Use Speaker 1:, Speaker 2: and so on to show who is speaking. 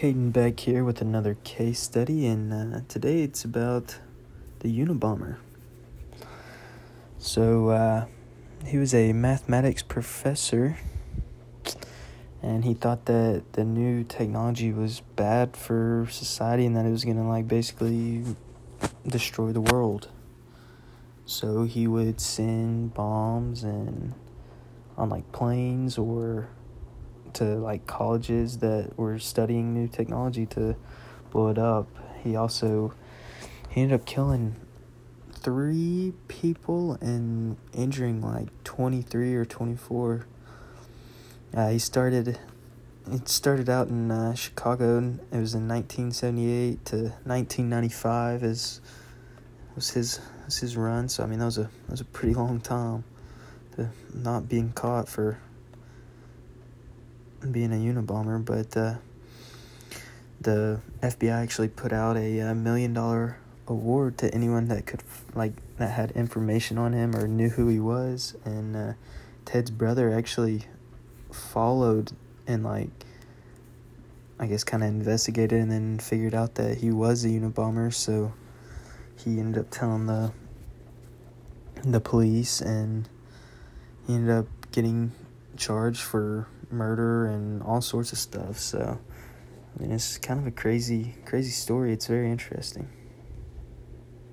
Speaker 1: Caden back here with another case study, and uh, today it's about the Unabomber. So, uh, he was a mathematics professor, and he thought that the new technology was bad for society and that it was gonna, like, basically destroy the world. So, he would send bombs and on, like, planes or to like colleges that were studying new technology to blow it up. He also he ended up killing three people and injuring like 23 or 24. Uh, he started it started out in uh, Chicago. It was in 1978 to 1995 is was his was his run. So I mean that was a that was a pretty long time to not being caught for being a Unabomber, but uh, the FBI actually put out a, a, uh, million dollar award to anyone that could like that had information on him or knew who he was. And uh, Ted's brother actually followed and like I guess kind of investigated and then figured out that he was a Unabomber. So he ended up telling the the police and he ended up getting charged for murder and all sorts of stuff. So, I mean, it's kind of a crazy, crazy story. It's very interesting.